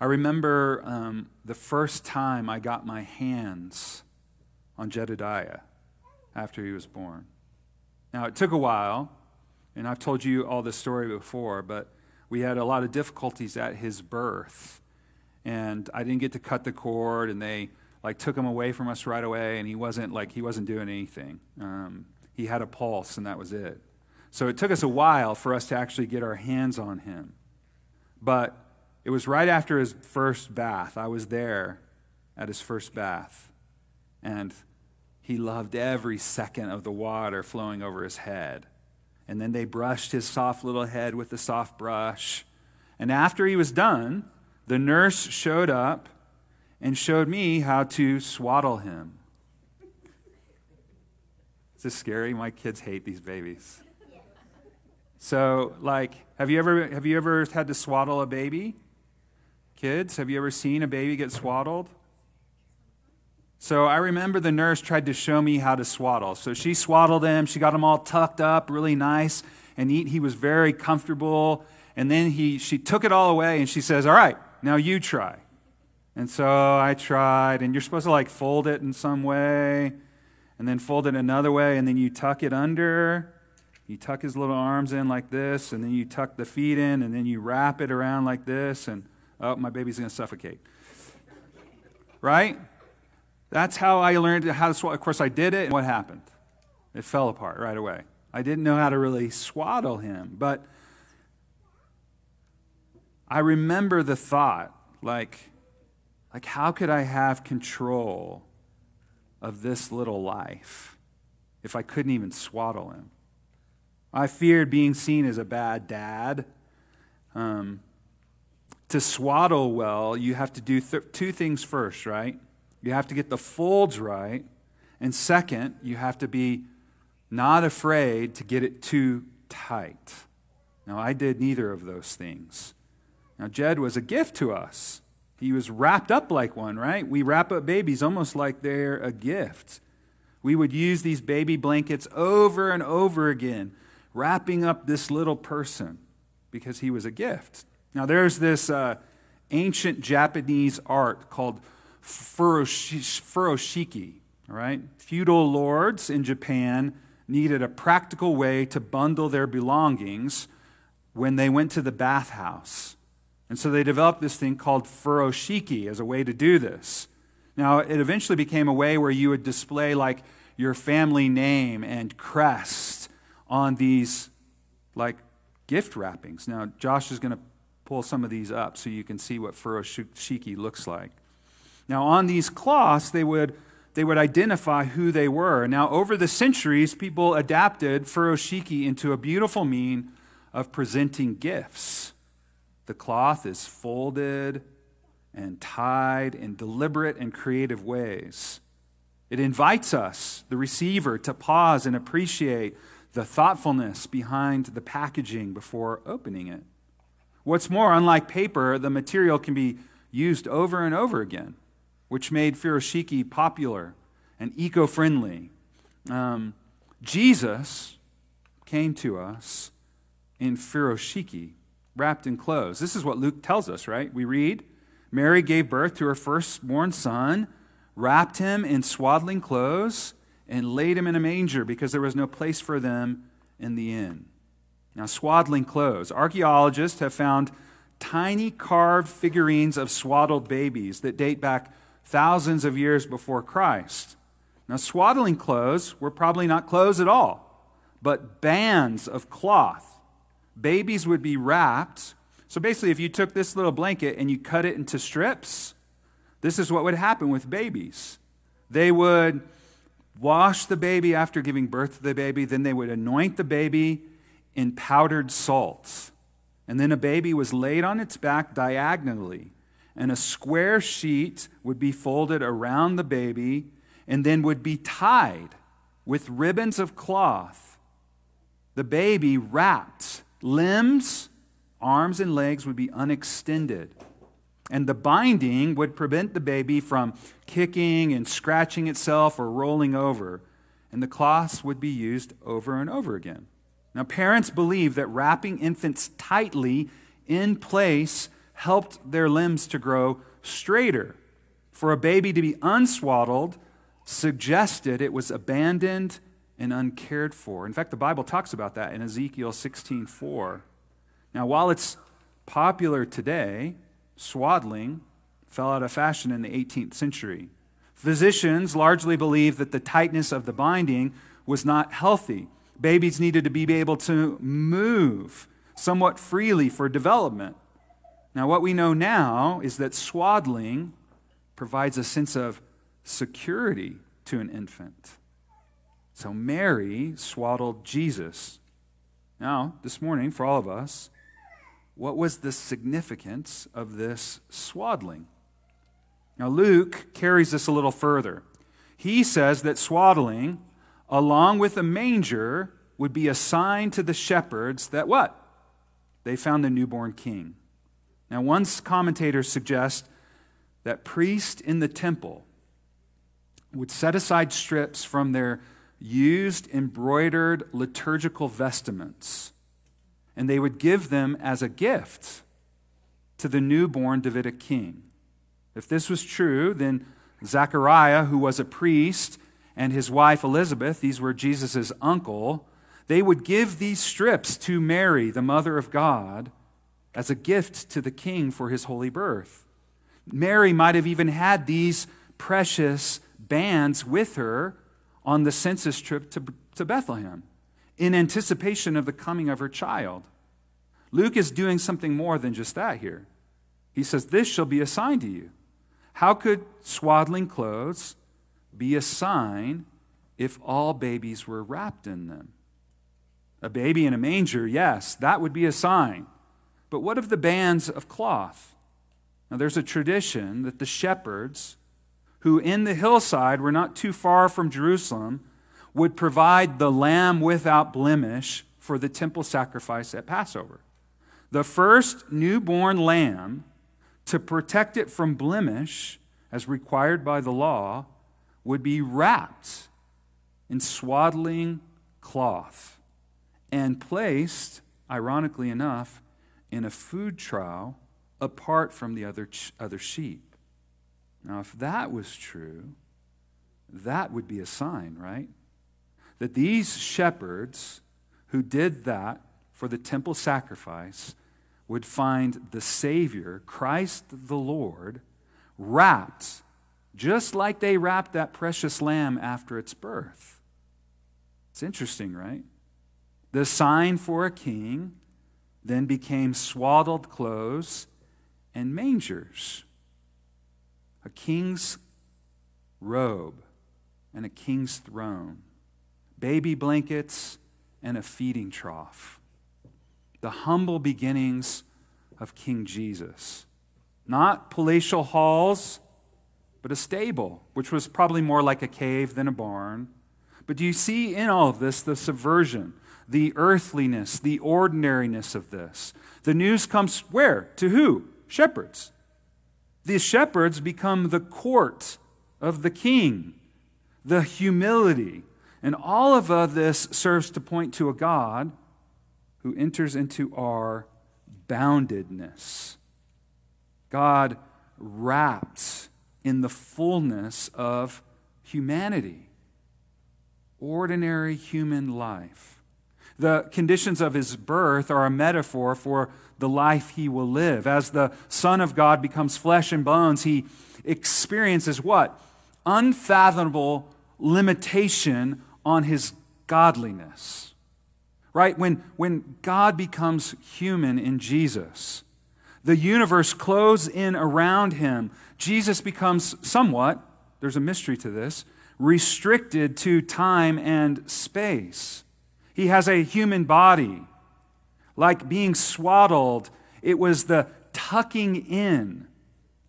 I remember um, the first time I got my hands on Jedediah after he was born. Now, it took a while, and I've told you all this story before, but we had a lot of difficulties at his birth. And I didn't get to cut the cord, and they like took him away from us right away, and he wasn't like he wasn't doing anything. Um, he had a pulse, and that was it. So it took us a while for us to actually get our hands on him. But it was right after his first bath. I was there at his first bath. And he loved every second of the water flowing over his head. And then they brushed his soft little head with the soft brush. And after he was done, the nurse showed up and showed me how to swaddle him. Is this scary? My kids hate these babies. So, like, have you ever have you ever had to swaddle a baby? Kids, have you ever seen a baby get swaddled? So I remember the nurse tried to show me how to swaddle. So she swaddled him, she got him all tucked up, really nice, and he, he was very comfortable. And then he, she took it all away and she says, All right, now you try. And so I tried, and you're supposed to like fold it in some way, and then fold it another way, and then you tuck it under. You tuck his little arms in like this, and then you tuck the feet in, and then you wrap it around like this, and oh, my baby's going to suffocate. Right? That's how I learned how to swaddle. Of course, I did it, and what happened? It fell apart right away. I didn't know how to really swaddle him, but I remember the thought like, like how could I have control of this little life if I couldn't even swaddle him? I feared being seen as a bad dad. Um, to swaddle well, you have to do th- two things first, right? You have to get the folds right. And second, you have to be not afraid to get it too tight. Now, I did neither of those things. Now, Jed was a gift to us. He was wrapped up like one, right? We wrap up babies almost like they're a gift. We would use these baby blankets over and over again, wrapping up this little person because he was a gift. Now, there's this uh, ancient Japanese art called furoshiki, all right? Feudal lords in Japan needed a practical way to bundle their belongings when they went to the bathhouse. And so they developed this thing called furoshiki as a way to do this. Now, it eventually became a way where you would display like your family name and crest on these like gift wrappings. Now, Josh is going to pull some of these up so you can see what furoshiki looks like. Now, on these cloths, they would, they would identify who they were. Now, over the centuries, people adapted furoshiki into a beautiful mean of presenting gifts. The cloth is folded and tied in deliberate and creative ways. It invites us, the receiver, to pause and appreciate the thoughtfulness behind the packaging before opening it. What's more, unlike paper, the material can be used over and over again, which made furoshiki popular and eco friendly. Um, Jesus came to us in furoshiki, wrapped in clothes. This is what Luke tells us, right? We read Mary gave birth to her firstborn son, wrapped him in swaddling clothes, and laid him in a manger because there was no place for them in the inn. Now, swaddling clothes. Archaeologists have found tiny carved figurines of swaddled babies that date back thousands of years before Christ. Now, swaddling clothes were probably not clothes at all, but bands of cloth. Babies would be wrapped. So basically, if you took this little blanket and you cut it into strips, this is what would happen with babies. They would wash the baby after giving birth to the baby, then they would anoint the baby in powdered salts. And then a baby was laid on its back diagonally, and a square sheet would be folded around the baby and then would be tied with ribbons of cloth. The baby wrapped, limbs, arms, and legs would be unextended. And the binding would prevent the baby from kicking and scratching itself or rolling over. And the cloths would be used over and over again. Now, parents believe that wrapping infants tightly in place helped their limbs to grow straighter. For a baby to be unswaddled suggested it was abandoned and uncared for. In fact, the Bible talks about that in Ezekiel 16:4. Now, while it's popular today, swaddling fell out of fashion in the 18th century. Physicians largely believed that the tightness of the binding was not healthy. Babies needed to be able to move somewhat freely for development. Now, what we know now is that swaddling provides a sense of security to an infant. So Mary swaddled Jesus. Now, this morning, for all of us, what was the significance of this swaddling? Now, Luke carries this a little further. He says that swaddling, along with a manger, would be a sign to the shepherds that what? They found the newborn king. Now, one commentator suggests that priests in the temple would set aside strips from their used embroidered liturgical vestments, and they would give them as a gift to the newborn Davidic king. If this was true, then Zechariah, who was a priest, and his wife Elizabeth, these were Jesus' uncle, they would give these strips to Mary, the mother of God, as a gift to the king for his holy birth. Mary might have even had these precious bands with her on the census trip to, to Bethlehem in anticipation of the coming of her child. Luke is doing something more than just that here. He says, This shall be a sign to you. How could swaddling clothes be a sign if all babies were wrapped in them? A baby in a manger, yes, that would be a sign. But what of the bands of cloth? Now, there's a tradition that the shepherds who in the hillside were not too far from Jerusalem, would provide the lamb without blemish for the temple sacrifice at Passover. The first newborn lamb, to protect it from blemish, as required by the law, would be wrapped in swaddling cloth and placed, ironically enough, in a food trough apart from the other, other sheep. Now, if that was true, that would be a sign, right? That these shepherds who did that for the temple sacrifice would find the Savior, Christ the Lord, wrapped just like they wrapped that precious lamb after its birth. It's interesting, right? The sign for a king then became swaddled clothes and mangers a king's robe and a king's throne, baby blankets and a feeding trough. The humble beginnings of King Jesus. Not palatial halls, but a stable, which was probably more like a cave than a barn. But do you see in all of this the subversion, the earthliness, the ordinariness of this? The news comes where? To who? Shepherds. These shepherds become the court of the king, the humility. And all of uh, this serves to point to a God who enters into our boundedness. God wrapped in the fullness of humanity, ordinary human life. The conditions of his birth are a metaphor for the life he will live. As the Son of God becomes flesh and bones, he experiences what? Unfathomable limitation on his godliness. Right? When, when God becomes human in Jesus, the universe closes in around him. Jesus becomes somewhat, there's a mystery to this, restricted to time and space. He has a human body like being swaddled. It was the tucking in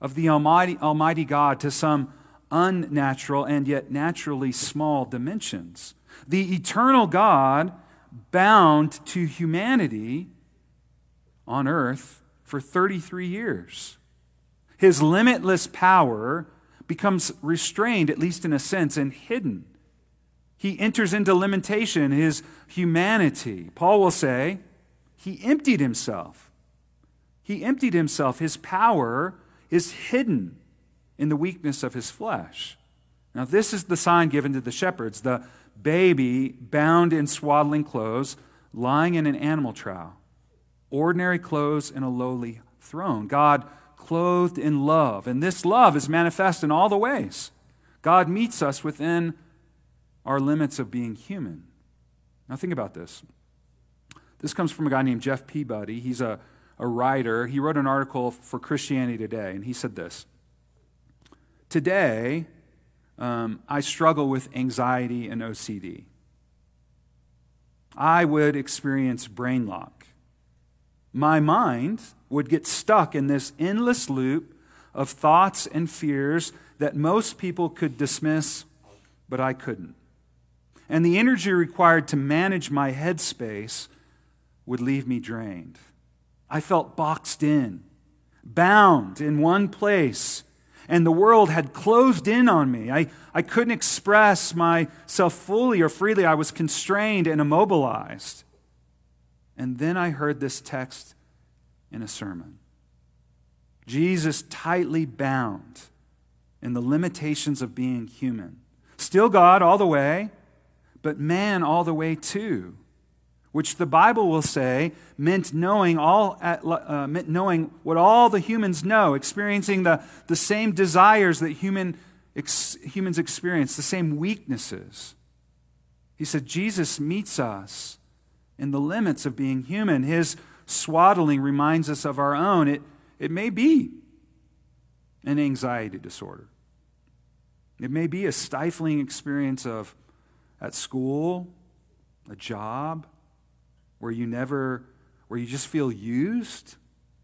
of the Almighty, Almighty God to some unnatural and yet naturally small dimensions. The eternal God bound to humanity on earth for 33 years. His limitless power becomes restrained, at least in a sense, and hidden. He enters into limitation, his humanity. Paul will say, he emptied himself, He emptied himself. His power is hidden in the weakness of his flesh. Now, this is the sign given to the shepherds the baby bound in swaddling clothes, lying in an animal trough, ordinary clothes in a lowly throne. God clothed in love. And this love is manifest in all the ways. God meets us within our limits of being human. Now, think about this. This comes from a guy named Jeff Peabody. He's a, a writer. He wrote an article for Christianity Today, and he said this Today, um, I struggle with anxiety and OCD. I would experience brain lock. My mind would get stuck in this endless loop of thoughts and fears that most people could dismiss, but I couldn't. And the energy required to manage my headspace would leave me drained. I felt boxed in, bound in one place, and the world had closed in on me. I, I couldn't express myself fully or freely. I was constrained and immobilized. And then I heard this text in a sermon. Jesus tightly bound in the limitations of being human. Still God all the way, but man all the way too. Which the Bible will say meant knowing, all, uh, meant knowing what all the humans know, experiencing the, the same desires that human, ex, humans experience, the same weaknesses. He said Jesus meets us in the limits of being human. His swaddling reminds us of our own. It, it may be an anxiety disorder. It may be a stifling experience of at school, a job, where you never, where you just feel used.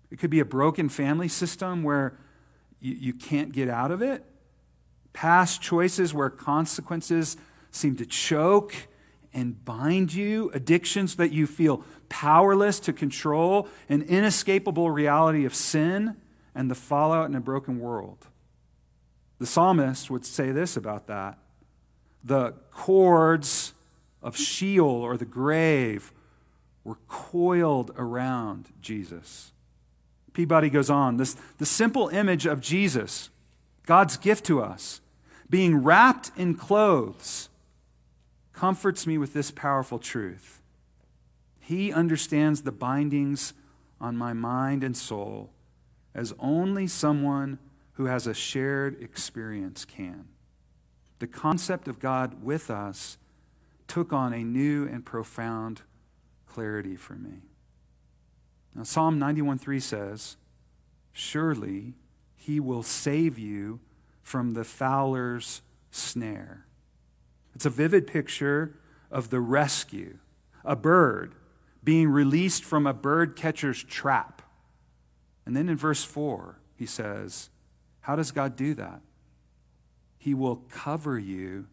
It could be a broken family system where you, you can't get out of it. Past choices where consequences seem to choke and bind you, addictions that you feel powerless to control, an inescapable reality of sin and the fallout in a broken world. The psalmist would say this about that the cords of Sheol or the grave were coiled around Jesus. Peabody goes on this, the simple image of Jesus, God's gift to us, being wrapped in clothes, comforts me with this powerful truth. He understands the bindings on my mind and soul as only someone who has a shared experience can. The concept of God with us took on a new and profound clarity for me. Now, Psalm 91:3 says, Surely he will save you from the fowler's snare. It's a vivid picture of the rescue, a bird being released from a bird catcher's trap. And then in verse 4, he says, How does God do that? He will cover you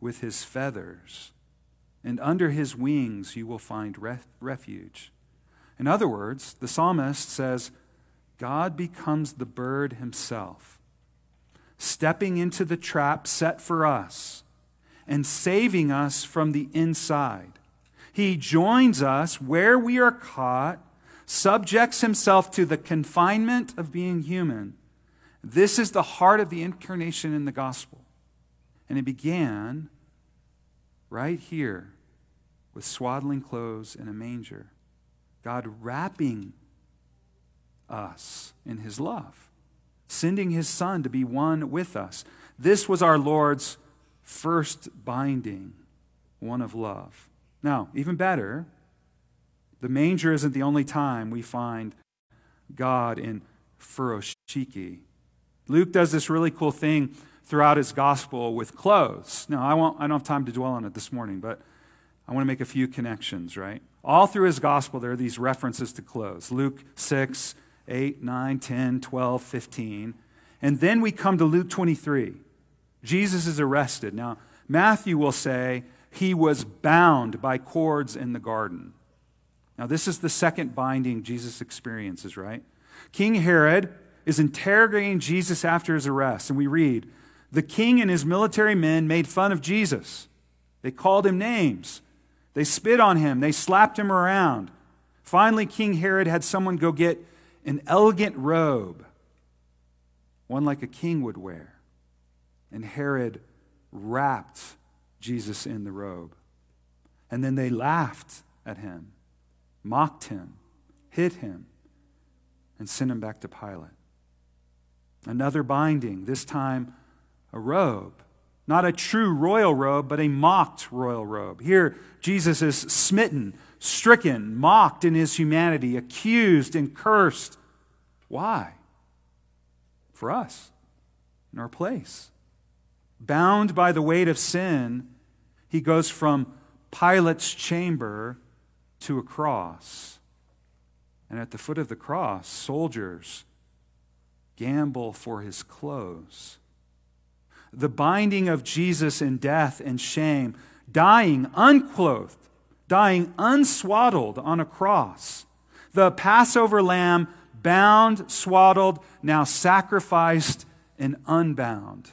with his feathers, and under his wings you will find ref- refuge. In other words, the psalmist says, God becomes the bird himself, stepping into the trap set for us and saving us from the inside. He joins us where we are caught, subjects himself to the confinement of being human. This is the heart of the incarnation in the gospel. And it began right here with swaddling clothes and a manger. God wrapping us in his love, sending his son to be one with us. This was our Lord's first binding, one of love. Now, even better, the manger isn't the only time we find God in furoshiki. Luke does this really cool thing throughout his gospel with clothes. Now, I, won't, I don't have time to dwell on it this morning, but I want to make a few connections, right? All through his gospel, there are these references to clothes Luke 6, 8, 9, 10, 12, 15. And then we come to Luke 23. Jesus is arrested. Now, Matthew will say he was bound by cords in the garden. Now, this is the second binding Jesus experiences, right? King Herod is interrogating Jesus after his arrest, and we read The king and his military men made fun of Jesus. They called him names, they spit on him, they slapped him around. Finally, King Herod had someone go get an elegant robe, one like a king would wear. And Herod wrapped Jesus in the robe. And then they laughed at him, mocked him, hit him, and sent him back to Pilate. Another binding, this time a robe. Not a true royal robe, but a mocked royal robe. Here, Jesus is smitten, stricken, mocked in his humanity, accused and cursed. Why? For us, in our place. Bound by the weight of sin, he goes from Pilate's chamber to a cross. And at the foot of the cross, soldiers gamble for his clothes. The binding of Jesus in death and shame, dying unclothed, dying unswaddled on a cross. The Passover lamb, bound, swaddled, now sacrificed and unbound,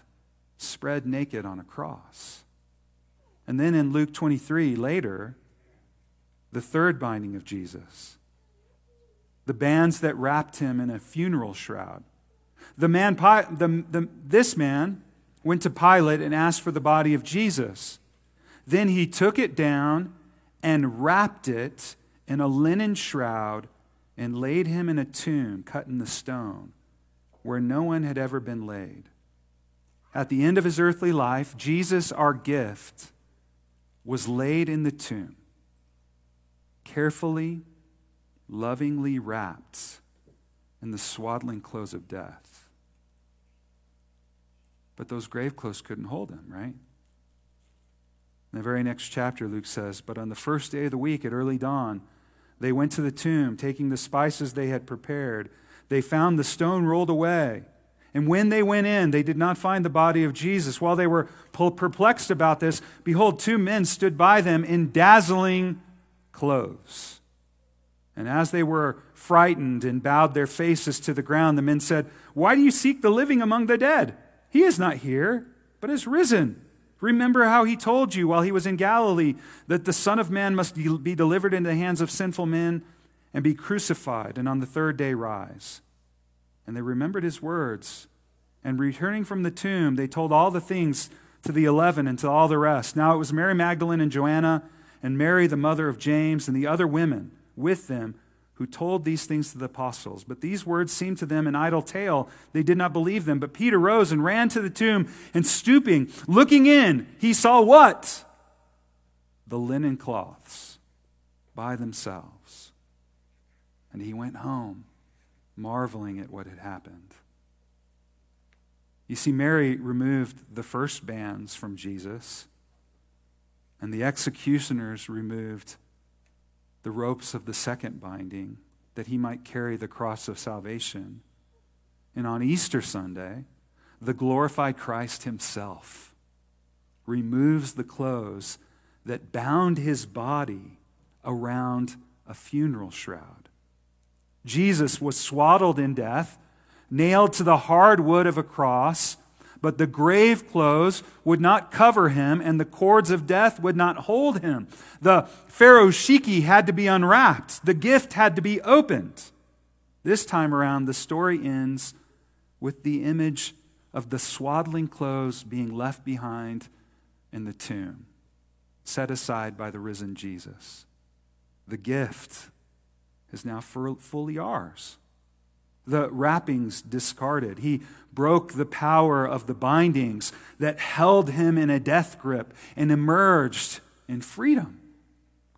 spread naked on a cross. And then in Luke 23, later, the third binding of Jesus, the bands that wrapped him in a funeral shroud. The man, the, the, this man went to Pilate and asked for the body of Jesus. Then he took it down and wrapped it in a linen shroud and laid him in a tomb cut in the stone where no one had ever been laid. At the end of his earthly life, Jesus, our gift, was laid in the tomb, carefully, lovingly wrapped in the swaddling clothes of death. But those grave clothes couldn't hold him, right? In the very next chapter, Luke says, But on the first day of the week at early dawn, they went to the tomb, taking the spices they had prepared. They found the stone rolled away. And when they went in, they did not find the body of Jesus. While they were perplexed about this, behold, two men stood by them in dazzling clothes. And as they were frightened and bowed their faces to the ground, the men said, Why do you seek the living among the dead? He is not here, but is risen. Remember how he told you while he was in Galilee that the Son of Man must be delivered into the hands of sinful men and be crucified, and on the third day rise. And they remembered his words. And returning from the tomb, they told all the things to the eleven and to all the rest. Now it was Mary Magdalene and Joanna and Mary, the mother of James, and the other women with them who told these things to the apostles. But these words seemed to them an idle tale. They did not believe them. But Peter rose and ran to the tomb, and stooping, looking in, he saw what? The linen cloths by themselves. And he went home marveling at what had happened. You see, Mary removed the first bands from Jesus, and the executioners removed the ropes of the second binding that he might carry the cross of salvation. And on Easter Sunday, the glorified Christ himself removes the clothes that bound his body around a funeral shroud. Jesus was swaddled in death, nailed to the hard wood of a cross, but the grave clothes would not cover him, and the cords of death would not hold him. The furoshiki had to be unwrapped, the gift had to be opened. This time around, the story ends with the image of the swaddling clothes being left behind in the tomb, set aside by the risen Jesus. The gift is now fully ours. The wrappings discarded. He broke the power of the bindings that held him in a death grip and emerged in freedom.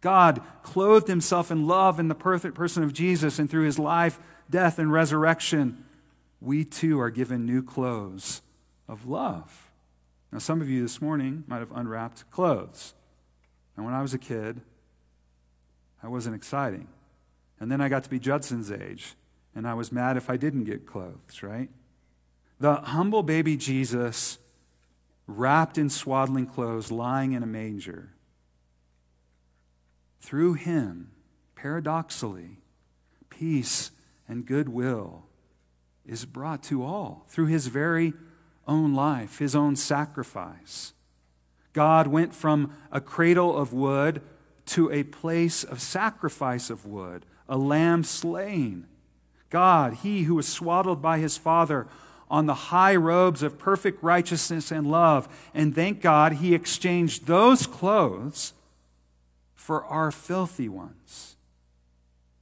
God clothed himself in love in the perfect person of Jesus, and through his life, death, and resurrection, we too are given new clothes of love. Now, some of you this morning might have unwrapped clothes. And when I was a kid, that wasn't exciting. And then I got to be Judson's age, and I was mad if I didn't get clothes, right? The humble baby Jesus, wrapped in swaddling clothes, lying in a manger. Through him, paradoxically, peace and goodwill is brought to all through his very own life, his own sacrifice. God went from a cradle of wood to a place of sacrifice of wood, a lamb slain. God, he who was swaddled by his Father on the high robes of perfect righteousness and love. And thank God he exchanged those clothes for our filthy ones,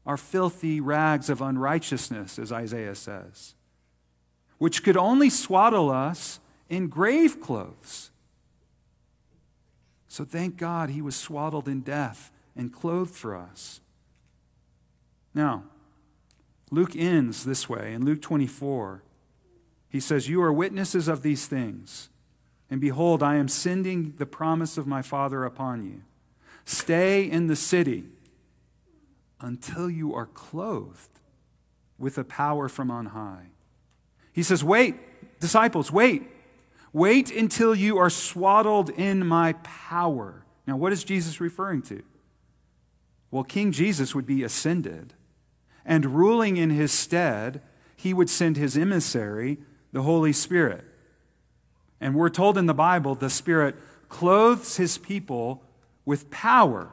our filthy rags of unrighteousness, as Isaiah says, which could only swaddle us in grave clothes. So thank God he was swaddled in death and clothed for us. Now, Luke ends this way in Luke 24. He says, You are witnesses of these things. And behold, I am sending the promise of my Father upon you. Stay in the city until you are clothed with a power from on high. He says, Wait, disciples, wait. Wait until you are swaddled in my power. Now, what is Jesus referring to? Well, King Jesus would be ascended, and ruling in his stead, he would send his emissary the Holy Spirit. And we're told in the Bible the Spirit clothes his people with power.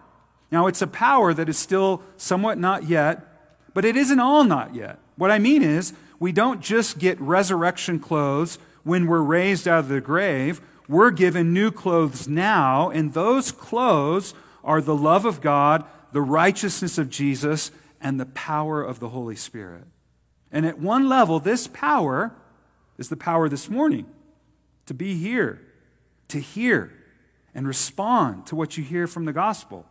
Now, it's a power that is still somewhat not yet, but it isn't all not yet. What I mean is, we don't just get resurrection clothes when we're raised out of the grave. We're given new clothes now, and those clothes are the love of God, the righteousness of Jesus, and the power of the Holy Spirit. And at one level, this power is the power this morning to be here, to hear, and respond to what you hear from the gospel.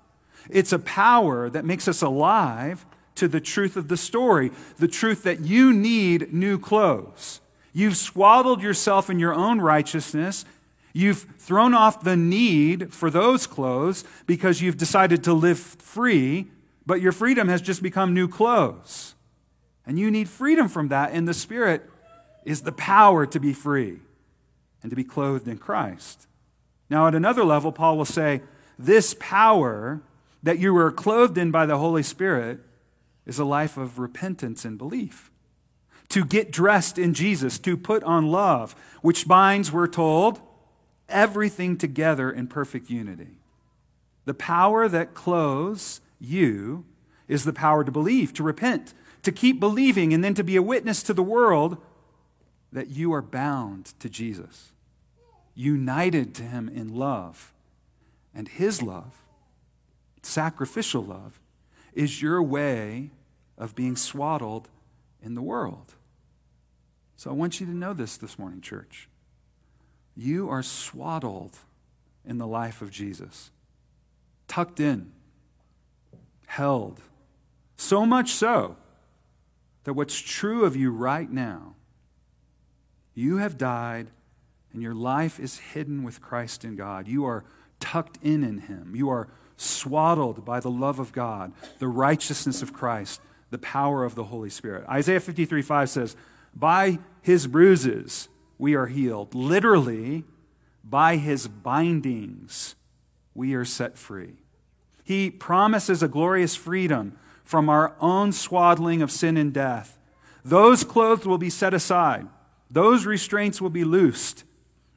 It's a power that makes us alive to the truth of the story, the truth that you need new clothes. You've swaddled yourself in your own righteousness. You've thrown off the need for those clothes because you've decided to live free, but your freedom has just become new clothes. And you need freedom from that, and the Spirit is the power to be free and to be clothed in Christ. Now, at another level, Paul will say, This power that you were clothed in by the Holy Spirit is a life of repentance and belief. To get dressed in Jesus, to put on love, which binds, we're told, everything together in perfect unity. The power that clothes you is the power to believe, to repent, to keep believing, and then to be a witness to the world that you are bound to Jesus, united to him in love. And his love, sacrificial love, is your way of being swaddled in the world. So I want you to know this this morning, church. You are swaddled in the life of Jesus, tucked in, held. So much so that what's true of you right now you have died, and your life is hidden with Christ in God. You are tucked in in Him. You are swaddled by the love of God, the righteousness of Christ, the power of the Holy Spirit. Isaiah 53 5 says, By His bruises we are healed. Literally, by His bindings we are set free. He promises a glorious freedom from our own swaddling of sin and death. Those clothes will be set aside. Those restraints will be loosed.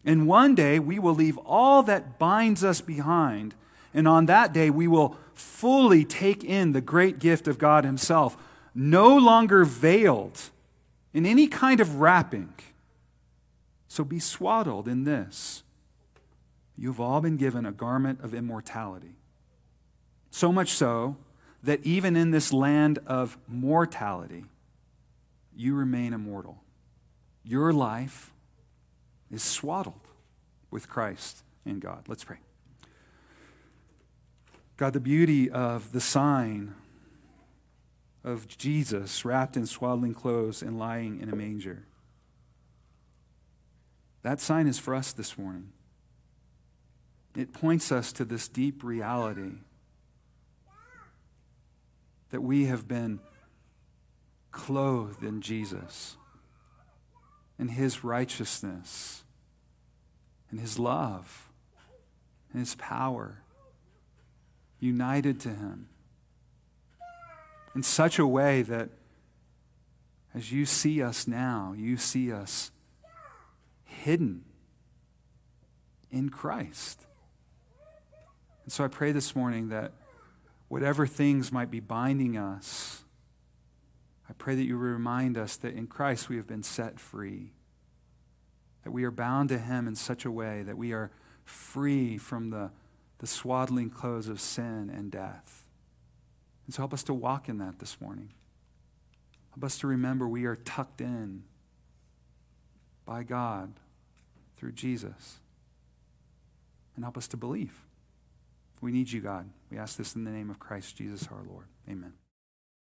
And one day we will leave all that binds us behind. And on that day we will fully take in the great gift of God Himself, no longer veiled in any kind of wrapping. So be swaddled in this. You've all been given a garment of immortality. So much so that even in this land of mortality, you remain immortal. Your life is swaddled with Christ in God. Let's pray. God, the beauty of the sign of Jesus wrapped in swaddling clothes and lying in a manger. That sign is for us this morning. It points us to this deep reality that we have been clothed in Jesus and his righteousness and his love and his power, united to him in such a way that as you see us now, you see us hidden in Christ. And so I pray this morning that whatever things might be binding us, I pray that you remind us that in Christ we have been set free, that we are bound to Him in such a way that we are free from the, the swaddling clothes of sin and death. And so help us to walk in that this morning. Help us to remember we are tucked in by God through Jesus. And help us to believe. We need you, God. We ask this in the name of Christ Jesus our Lord. Amen.